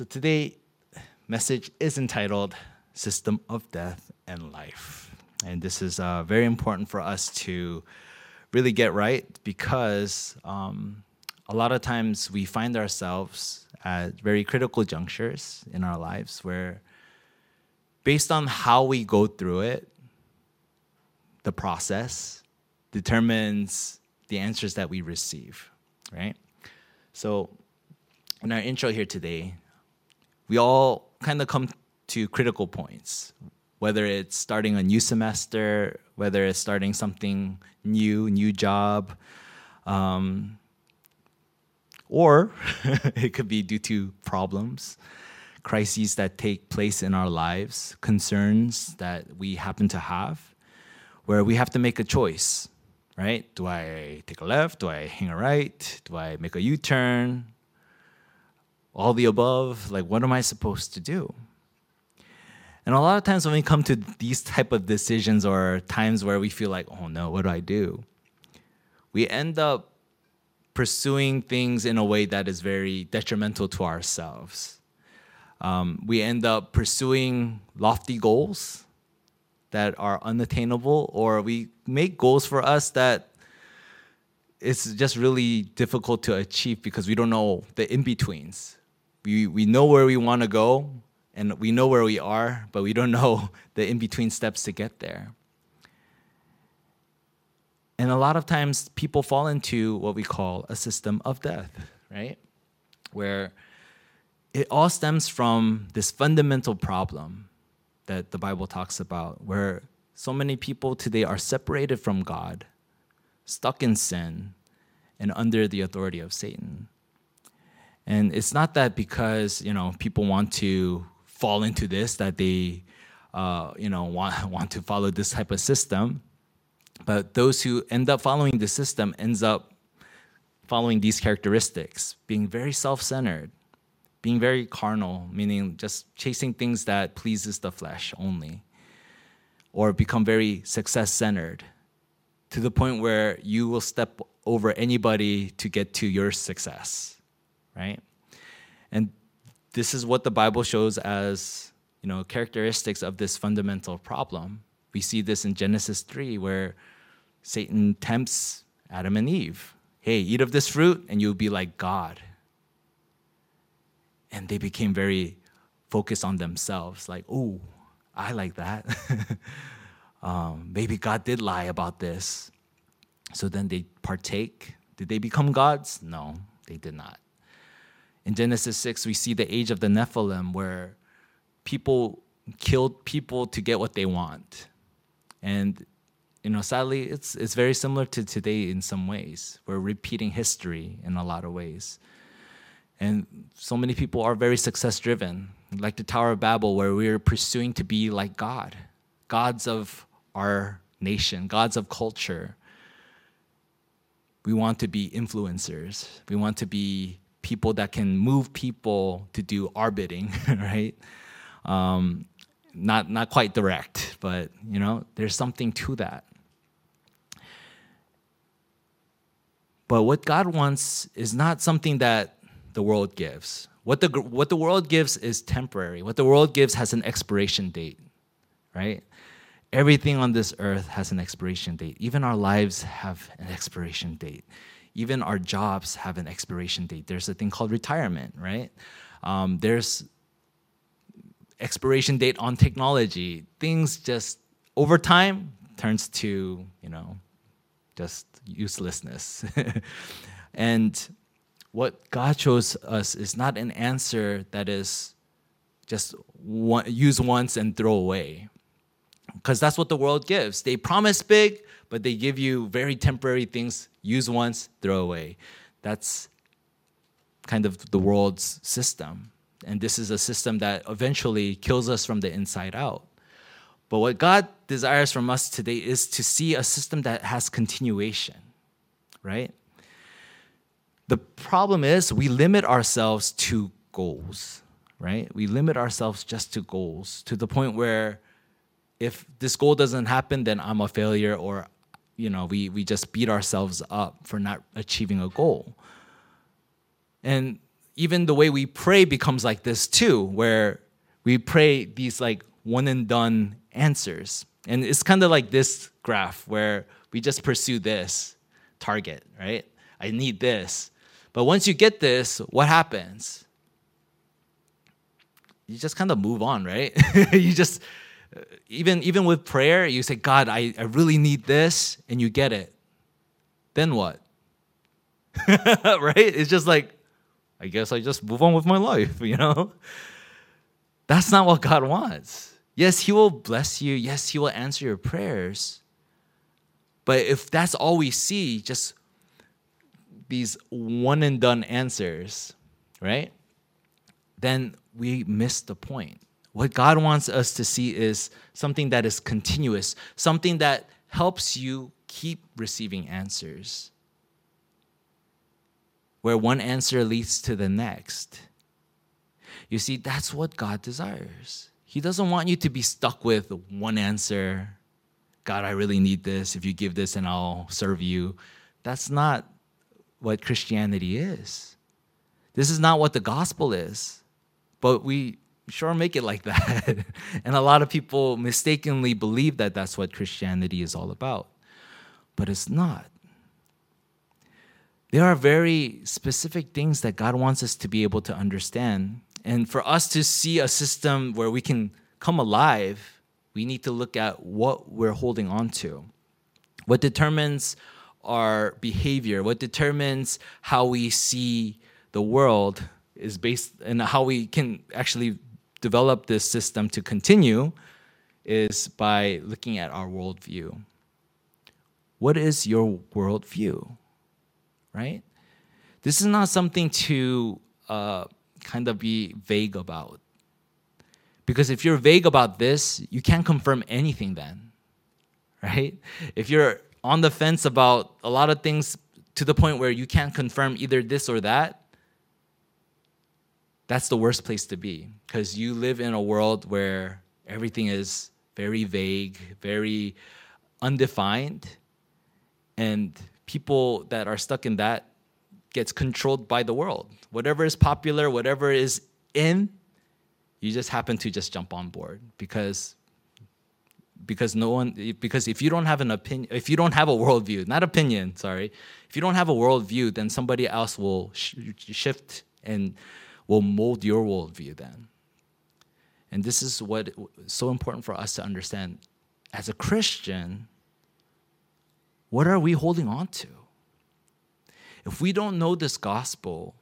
So today message is entitled System of Death and Life. And this is uh, very important for us to really get right because um, a lot of times we find ourselves at very critical junctures in our lives where, based on how we go through it, the process determines the answers that we receive, right? So, in our intro here today, we all kind of come to critical points, whether it's starting a new semester, whether it's starting something new, new job, um, or it could be due to problems, crises that take place in our lives, concerns that we happen to have, where we have to make a choice, right? Do I take a left? Do I hang a right? Do I make a U turn? All the above like what am i supposed to do? And a lot of times when we come to these type of decisions or times where we feel like oh no what do i do? we end up pursuing things in a way that is very detrimental to ourselves. Um, we end up pursuing lofty goals that are unattainable or we make goals for us that it's just really difficult to achieve because we don't know the in-betweens we, we know where we want to go and we know where we are, but we don't know the in between steps to get there. And a lot of times people fall into what we call a system of death, right? Where it all stems from this fundamental problem that the Bible talks about, where so many people today are separated from God, stuck in sin, and under the authority of Satan. And it's not that because you know people want to fall into this that they uh, you know want want to follow this type of system, but those who end up following the system ends up following these characteristics, being very self-centered, being very carnal, meaning just chasing things that pleases the flesh only, or become very success-centered to the point where you will step over anybody to get to your success right? And this is what the Bible shows as, you know, characteristics of this fundamental problem. We see this in Genesis 3 where Satan tempts Adam and Eve. Hey, eat of this fruit and you'll be like God. And they became very focused on themselves, like, oh, I like that. um, maybe God did lie about this. So then they partake. Did they become gods? No, they did not. In Genesis 6, we see the age of the Nephilim where people killed people to get what they want. And you know, sadly, it's it's very similar to today in some ways. We're repeating history in a lot of ways. And so many people are very success driven, like the Tower of Babel, where we're pursuing to be like God, gods of our nation, gods of culture. We want to be influencers. We want to be people that can move people to do our bidding, right? Um, not not quite direct, but you know, there's something to that. But what God wants is not something that the world gives. What the what the world gives is temporary. What the world gives has an expiration date, right? Everything on this earth has an expiration date. Even our lives have an expiration date even our jobs have an expiration date. There's a thing called retirement, right? Um, there's expiration date on technology. Things just over time turns to you know just uselessness. and what God shows us is not an answer that is just one, use once and throw away. Because that's what the world gives. They promise big, but they give you very temporary things use once, throw away. That's kind of the world's system. And this is a system that eventually kills us from the inside out. But what God desires from us today is to see a system that has continuation, right? The problem is we limit ourselves to goals, right? We limit ourselves just to goals to the point where if this goal doesn't happen, then I'm a failure or you know, we, we just beat ourselves up for not achieving a goal. And even the way we pray becomes like this too, where we pray these like one and done answers. And it's kind of like this graph where we just pursue this target, right? I need this. But once you get this, what happens? You just kind of move on, right? you just even even with prayer, you say, God, I, I really need this, and you get it. Then what? right? It's just like, I guess I just move on with my life, you know? That's not what God wants. Yes, He will bless you. Yes, He will answer your prayers. But if that's all we see, just these one and done answers, right? Then we miss the point. What God wants us to see is something that is continuous, something that helps you keep receiving answers, where one answer leads to the next. You see, that's what God desires. He doesn't want you to be stuck with one answer God, I really need this. If you give this, and I'll serve you. That's not what Christianity is. This is not what the gospel is. But we sure make it like that. and a lot of people mistakenly believe that that's what Christianity is all about. But it's not. There are very specific things that God wants us to be able to understand. And for us to see a system where we can come alive, we need to look at what we're holding on to. What determines our behavior, what determines how we see the world is based and how we can actually develop this system to continue is by looking at our worldview. What is your worldview? Right? This is not something to uh, kind of be vague about. Because if you're vague about this, you can't confirm anything then. Right? If you're on the fence about a lot of things to the point where you can't confirm either this or that, that's the worst place to be because you live in a world where everything is very vague, very undefined, and people that are stuck in that gets controlled by the world. Whatever is popular, whatever is in, you just happen to just jump on board because because no one because if you don't have an opinion if you don't have a worldview not opinion sorry if you don't have a worldview then somebody else will sh- shift and will mold your worldview then. And this is what so important for us to understand. As a Christian, what are we holding on to? If we don't know this gospel,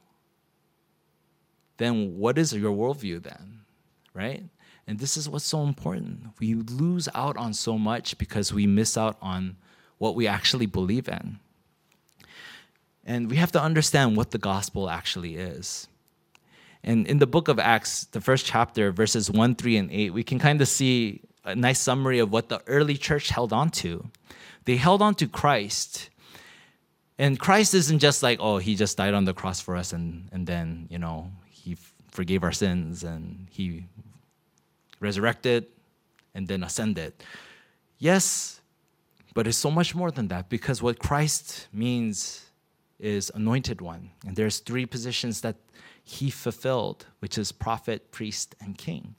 then what is your worldview then? Right? And this is what's so important. We lose out on so much because we miss out on what we actually believe in. And we have to understand what the gospel actually is. And in the book of Acts, the first chapter, verses 1, 3, and 8, we can kind of see a nice summary of what the early church held on to. They held on to Christ. And Christ isn't just like, oh, he just died on the cross for us and, and then, you know, he forgave our sins and he resurrected and then ascended. Yes, but it's so much more than that because what Christ means is anointed one. And there's three positions that he fulfilled, which is prophet, priest, and king.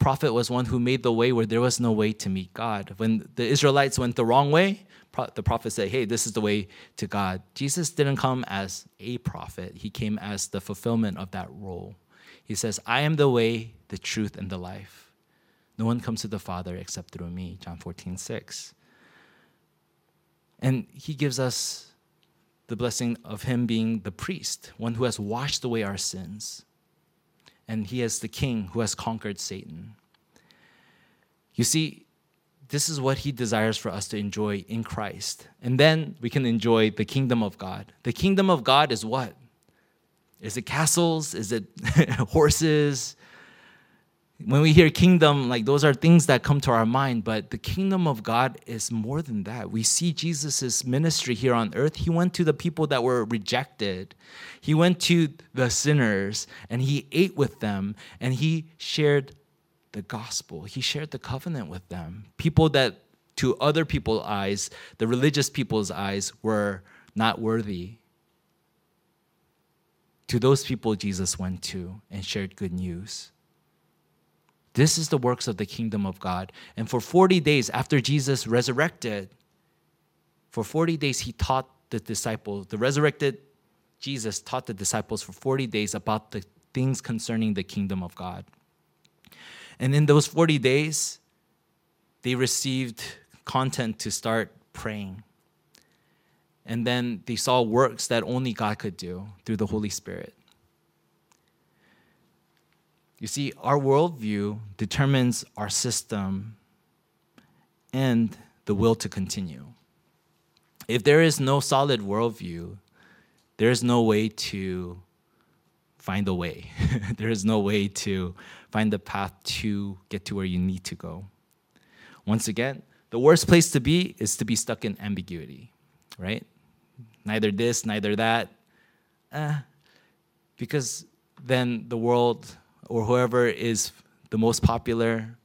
Prophet was one who made the way where there was no way to meet God. When the Israelites went the wrong way, the prophet said, Hey, this is the way to God. Jesus didn't come as a prophet, he came as the fulfillment of that role. He says, I am the way, the truth, and the life. No one comes to the Father except through me. John 14, 6. And he gives us the blessing of him being the priest, one who has washed away our sins. And he is the king who has conquered Satan. You see, this is what he desires for us to enjoy in Christ. And then we can enjoy the kingdom of God. The kingdom of God is what? Is it castles? Is it horses? When we hear kingdom, like those are things that come to our mind, but the kingdom of God is more than that. We see Jesus' ministry here on earth. He went to the people that were rejected, he went to the sinners, and he ate with them, and he shared the gospel. He shared the covenant with them. People that, to other people's eyes, the religious people's eyes, were not worthy. to those people Jesus went to and shared good news. This is the works of the kingdom of God. And for 40 days after Jesus resurrected, for 40 days he taught the disciples, the resurrected Jesus taught the disciples for 40 days about the things concerning the kingdom of God. And in those 40 days, they received content to start praying. And then they saw works that only God could do through the Holy Spirit. You see, our worldview determines our system and the will to continue. If there is no solid worldview, there is no way to find a way. there is no way to find the path to get to where you need to go. Once again, the worst place to be is to be stuck in ambiguity, right? Neither this, neither that. Eh, because then the world or whoever is the most popular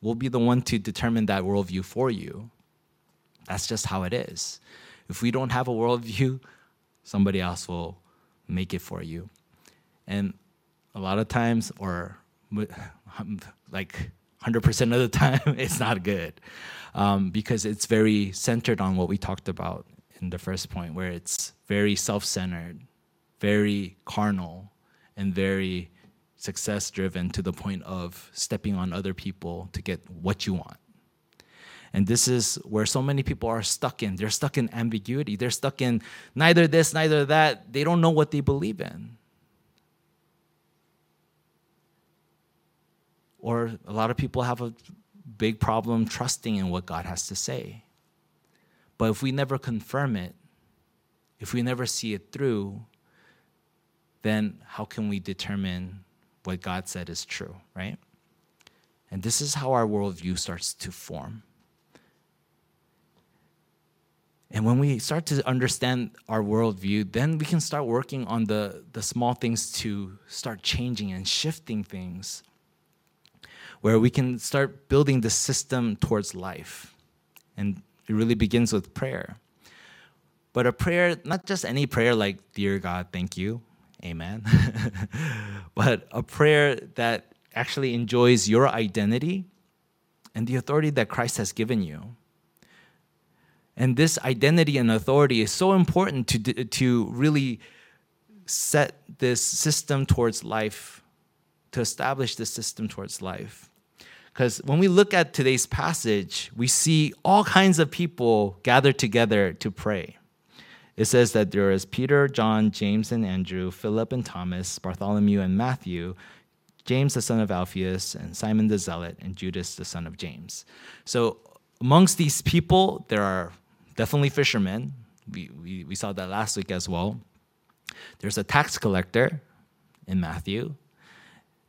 will be the one to determine that worldview for you. That's just how it is. If we don't have a worldview, somebody else will make it for you. And a lot of times, or like 100% of the time, it's not good um, because it's very centered on what we talked about in the first point, where it's very self centered, very carnal, and very success driven to the point of stepping on other people to get what you want. And this is where so many people are stuck in. They're stuck in ambiguity. They're stuck in neither this, neither that. They don't know what they believe in. Or a lot of people have a big problem trusting in what God has to say. But if we never confirm it, if we never see it through, then how can we determine what God said is true, right? And this is how our worldview starts to form. And when we start to understand our worldview, then we can start working on the, the small things to start changing and shifting things, where we can start building the system towards life. And it really begins with prayer. But a prayer, not just any prayer like, Dear God, thank you, amen, but a prayer that actually enjoys your identity and the authority that Christ has given you and this identity and authority is so important to, to really set this system towards life, to establish this system towards life. Because when we look at today's passage, we see all kinds of people gathered together to pray. It says that there is Peter, John, James, and Andrew, Philip and Thomas, Bartholomew and Matthew, James the son of Alphaeus, and Simon the Zealot, and Judas the son of James. So amongst these people, there are definitely fishermen. We, we, we saw that last week as well. There's a tax collector in Matthew,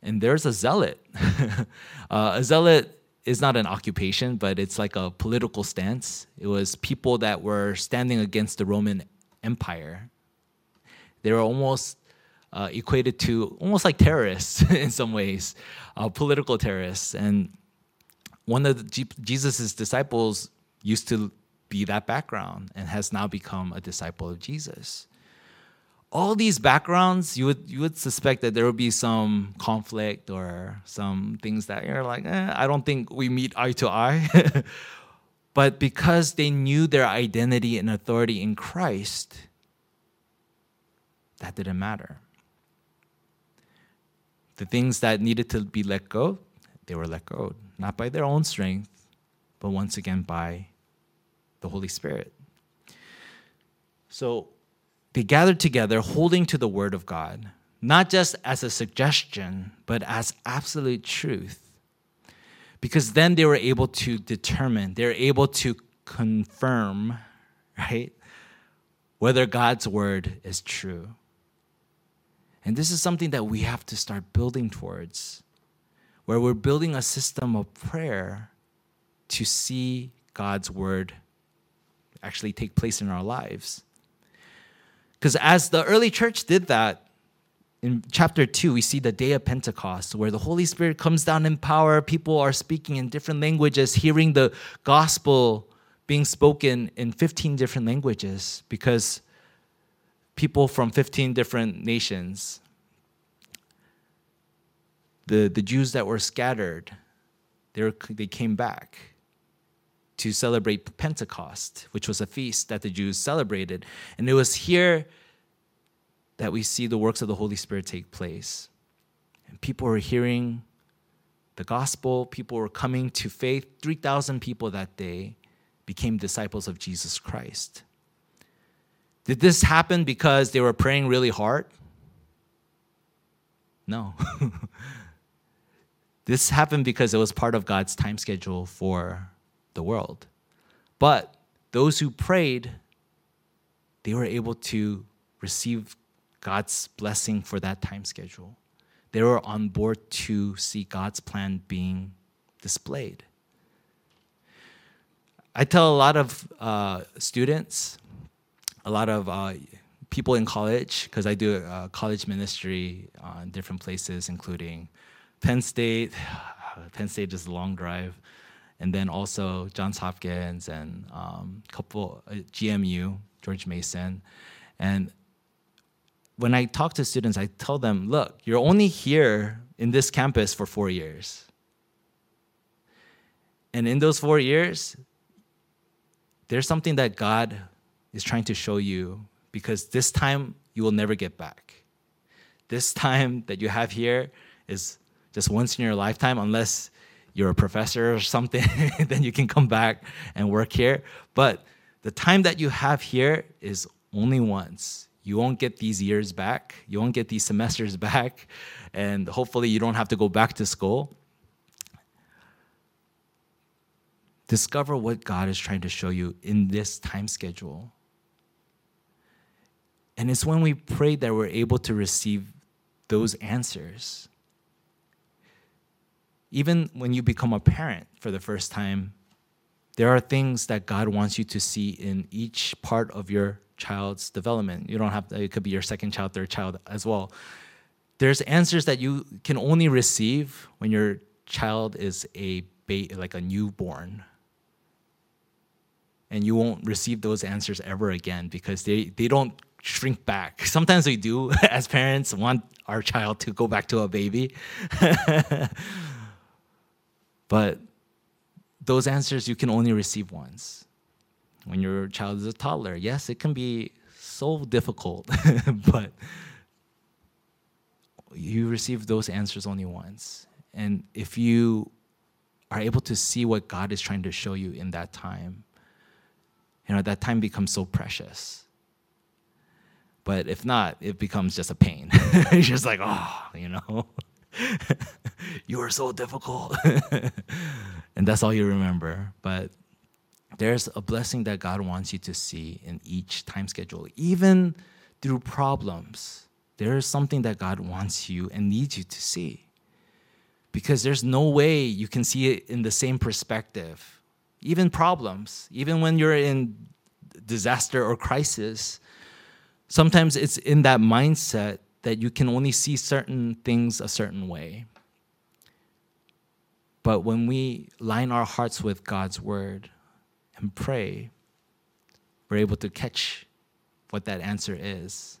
and there's a zealot. uh, a zealot is not an occupation, but it's like a political stance. It was people that were standing against the Roman Empire. They were almost uh, equated to almost like terrorists in some ways, uh, political terrorists. And one of G- Jesus's disciples used to be that background and has now become a disciple of Jesus. All these backgrounds, you would you would suspect that there would be some conflict or some things that you're like, eh, I don't think we meet eye to eye. but because they knew their identity and authority in Christ, that didn't matter. The things that needed to be let go, they were let go, not by their own strength, but once again by the Holy Spirit. So they gathered together holding to the Word of God, not just as a suggestion, but as absolute truth. Because then they were able to determine, they're able to confirm, right, whether God's Word is true. And this is something that we have to start building towards, where we're building a system of prayer to see God's Word actually take place in our lives. Because as the early church did that, in chapter 2, we see the day of Pentecost, where the Holy Spirit comes down in power. People are speaking in different languages, hearing the gospel being spoken in 15 different languages because people from 15 different nations. The, the Jews that were scattered, they, were, they came back to celebrate Pentecost, which was a feast that the Jews celebrated. And it was here that we see the works of the Holy Spirit take place. And people were hearing the gospel, people were coming to faith. 3,000 people that day became disciples of Jesus Christ. Did this happen because they were praying really hard? No. this happened because it was part of God's time schedule for the world. But those who prayed, they were able to receive God's blessing for that time schedule. They were on board to see God's plan being displayed. I tell a lot of uh, students, a lot of uh, people in college, because I do uh, college ministry in different places, including Penn State. Penn State is a long drive, and then also Johns Hopkins and um, couple uh, GMU, George Mason, and when I talk to students, I tell them, look, you're only here in this campus for four years. And in those four years, there's something that God is trying to show you because this time you will never get back. This time that you have here is just once in your lifetime, unless you're a professor or something, then you can come back and work here. But the time that you have here is only once. You won't get these years back. You won't get these semesters back. And hopefully, you don't have to go back to school. Discover what God is trying to show you in this time schedule. And it's when we pray that we're able to receive those answers. Even when you become a parent for the first time, there are things that God wants you to see in each part of your child's development. You don't have to, it could be your second child, third child as well. There's answers that you can only receive when your child is a ba- like a newborn. And you won't receive those answers ever again because they, they don't shrink back. Sometimes we do, as parents, want our child to go back to a baby. but those answers you can only receive once when your child is a toddler. Yes, it can be so difficult, but you receive those answers only once. And if you are able to see what God is trying to show you in that time, you know, that time becomes so precious. But if not, it becomes just a pain. it's just like, oh, you know, you are so difficult. and that's all you remember. But there's a blessing that God wants you to see in each time schedule. Even through problems, there is something that God wants you and needs you to see. Because there's no way you can see it in the same perspective. Even problems, even when you're in disaster or crisis, sometimes it's in that mindset that you can only see certain things a certain way. But when we line our hearts with God's word, and pray, we're able to catch what that answer is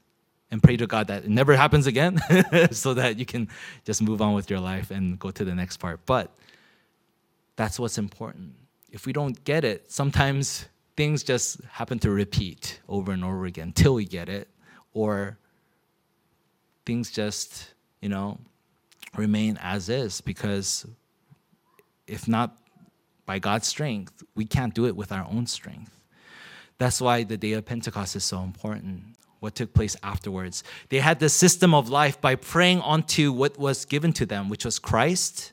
and pray to God that it never happens again so that you can just move on with your life and go to the next part. But that's what's important. If we don't get it, sometimes things just happen to repeat over and over again till we get it, or things just, you know, remain as is because if not by God's strength. We can't do it with our own strength. That's why the day of Pentecost is so important. What took place afterwards. They had the system of life by praying onto what was given to them, which was Christ,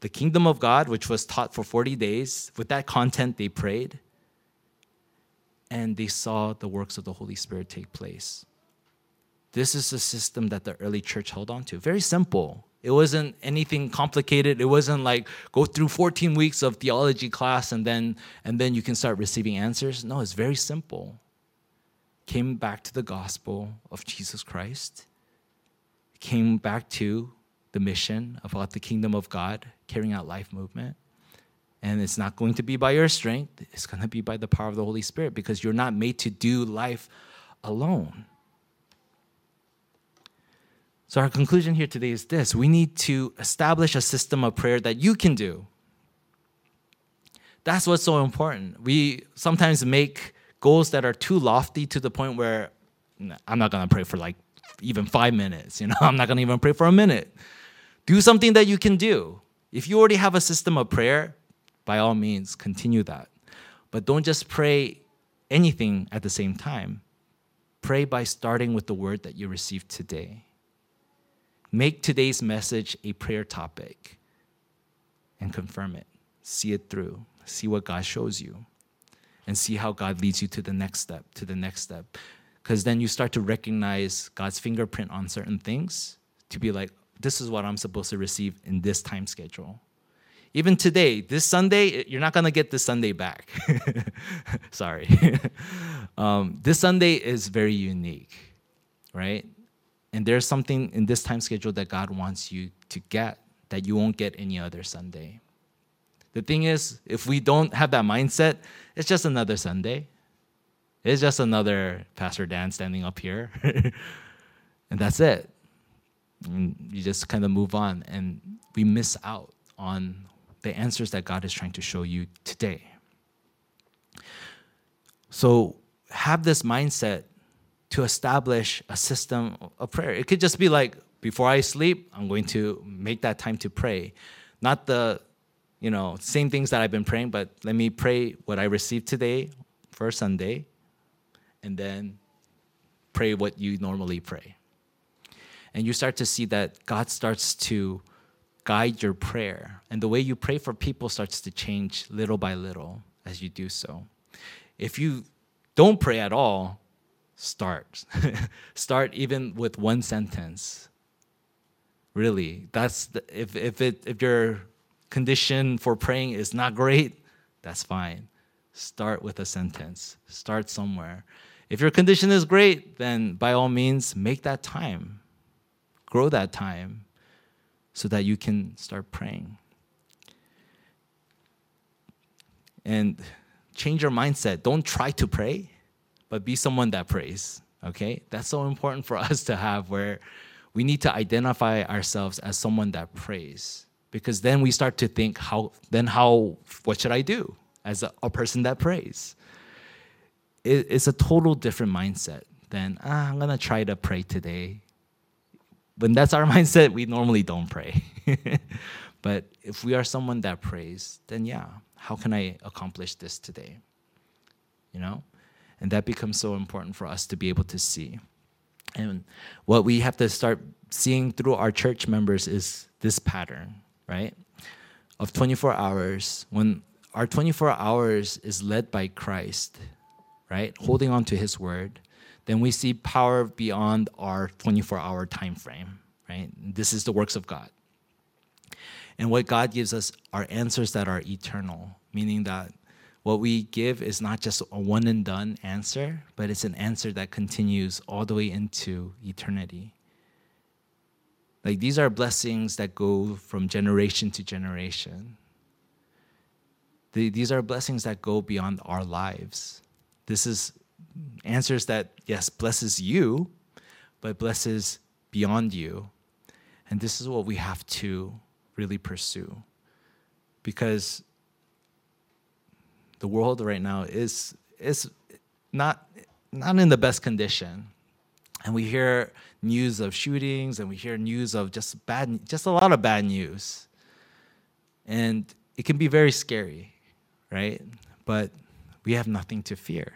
the kingdom of God, which was taught for 40 days. With that content, they prayed. And they saw the works of the Holy Spirit take place. This is the system that the early church held on to. Very simple. It wasn't anything complicated. It wasn't like go through 14 weeks of theology class and then and then you can start receiving answers. No, it's very simple. Came back to the gospel of Jesus Christ. Came back to the mission about the kingdom of God, carrying out life movement. And it's not going to be by your strength, it's going to be by the power of the Holy Spirit because you're not made to do life alone. So, our conclusion here today is this we need to establish a system of prayer that you can do. That's what's so important. We sometimes make goals that are too lofty to the point where I'm not gonna pray for like even five minutes, you know, I'm not gonna even pray for a minute. Do something that you can do. If you already have a system of prayer, by all means, continue that. But don't just pray anything at the same time. Pray by starting with the word that you received today. Make today's message a prayer topic and confirm it. See it through. See what God shows you. And see how God leads you to the next step, to the next step. Because then you start to recognize God's fingerprint on certain things to be like, this is what I'm supposed to receive in this time schedule. Even today, this Sunday, you're not to get this Sunday back. Sorry. um, this Sunday is very unique, right? And there's something in this time schedule that God wants you to get that you won't get any other Sunday. The thing is, if we don't have that mindset, it's just another Sunday. It's just another Pastor Dan standing up here. and that's it. And you just kind of move on, and we miss out on the answers that God is trying to show you today. So have this mindset to establish a system of prayer. It could just be like, before I sleep, I'm going to make that time to pray. Not the, you know, same things that I've been praying, but let me pray what I received today for Sunday, and then pray what you normally pray. And you start to see that God starts to guide your prayer. And the way you pray for people starts to change little by little as you do so. If you don't pray at all, start. start even with one sentence. Really, that's the, if if it if your condition for praying is not great, that's fine. Start with a sentence. Start somewhere. If your condition is great, then by all means make that time. Grow that time so that you can start praying. And change your mindset. Don't try to pray, but be someone that prays. Okay? That's so important for us to have where we need to identify ourselves as someone that prays. Because then we start to think, how then how what should I do as a, a person that prays? It, it's a total different mindset than ah, I'm gonna try to pray today when that's our mindset, we normally don't pray. but if we are someone that prays, then yeah, how can I accomplish this today? You know? And that becomes so important for us to be able to see. And what we have to start seeing through our church members is this pattern, right? Of 24 hours, when our 24 hours is led by Christ, right? Holding on to his word, then we see power beyond our 24 hour time frame, right? This is the works of God. And what God gives us are answers that are eternal, meaning that what we give is not just a one and done answer, but it's an answer that continues all the way into eternity. Like these are blessings that go from generation to generation. these are blessings that go beyond our lives. This is answers that, yes, blesses you, but blesses beyond you. And this is what we have to really pursue. Because the world right now is, is not, not in the best condition. And we hear news of shootings and we hear news of just bad, just a lot of bad news. And it can be very scary, right? But we have nothing to fear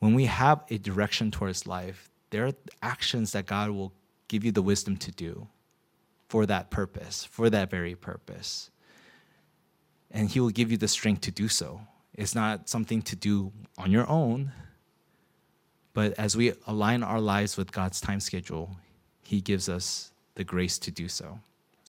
when we have a direction towards life, there are actions that God will give you the wisdom to do for that purpose, for that very purpose. And He will give you the strength to do so. It's not something to do on your own, but as we align our lives with God's time schedule, He gives us the grace to do so.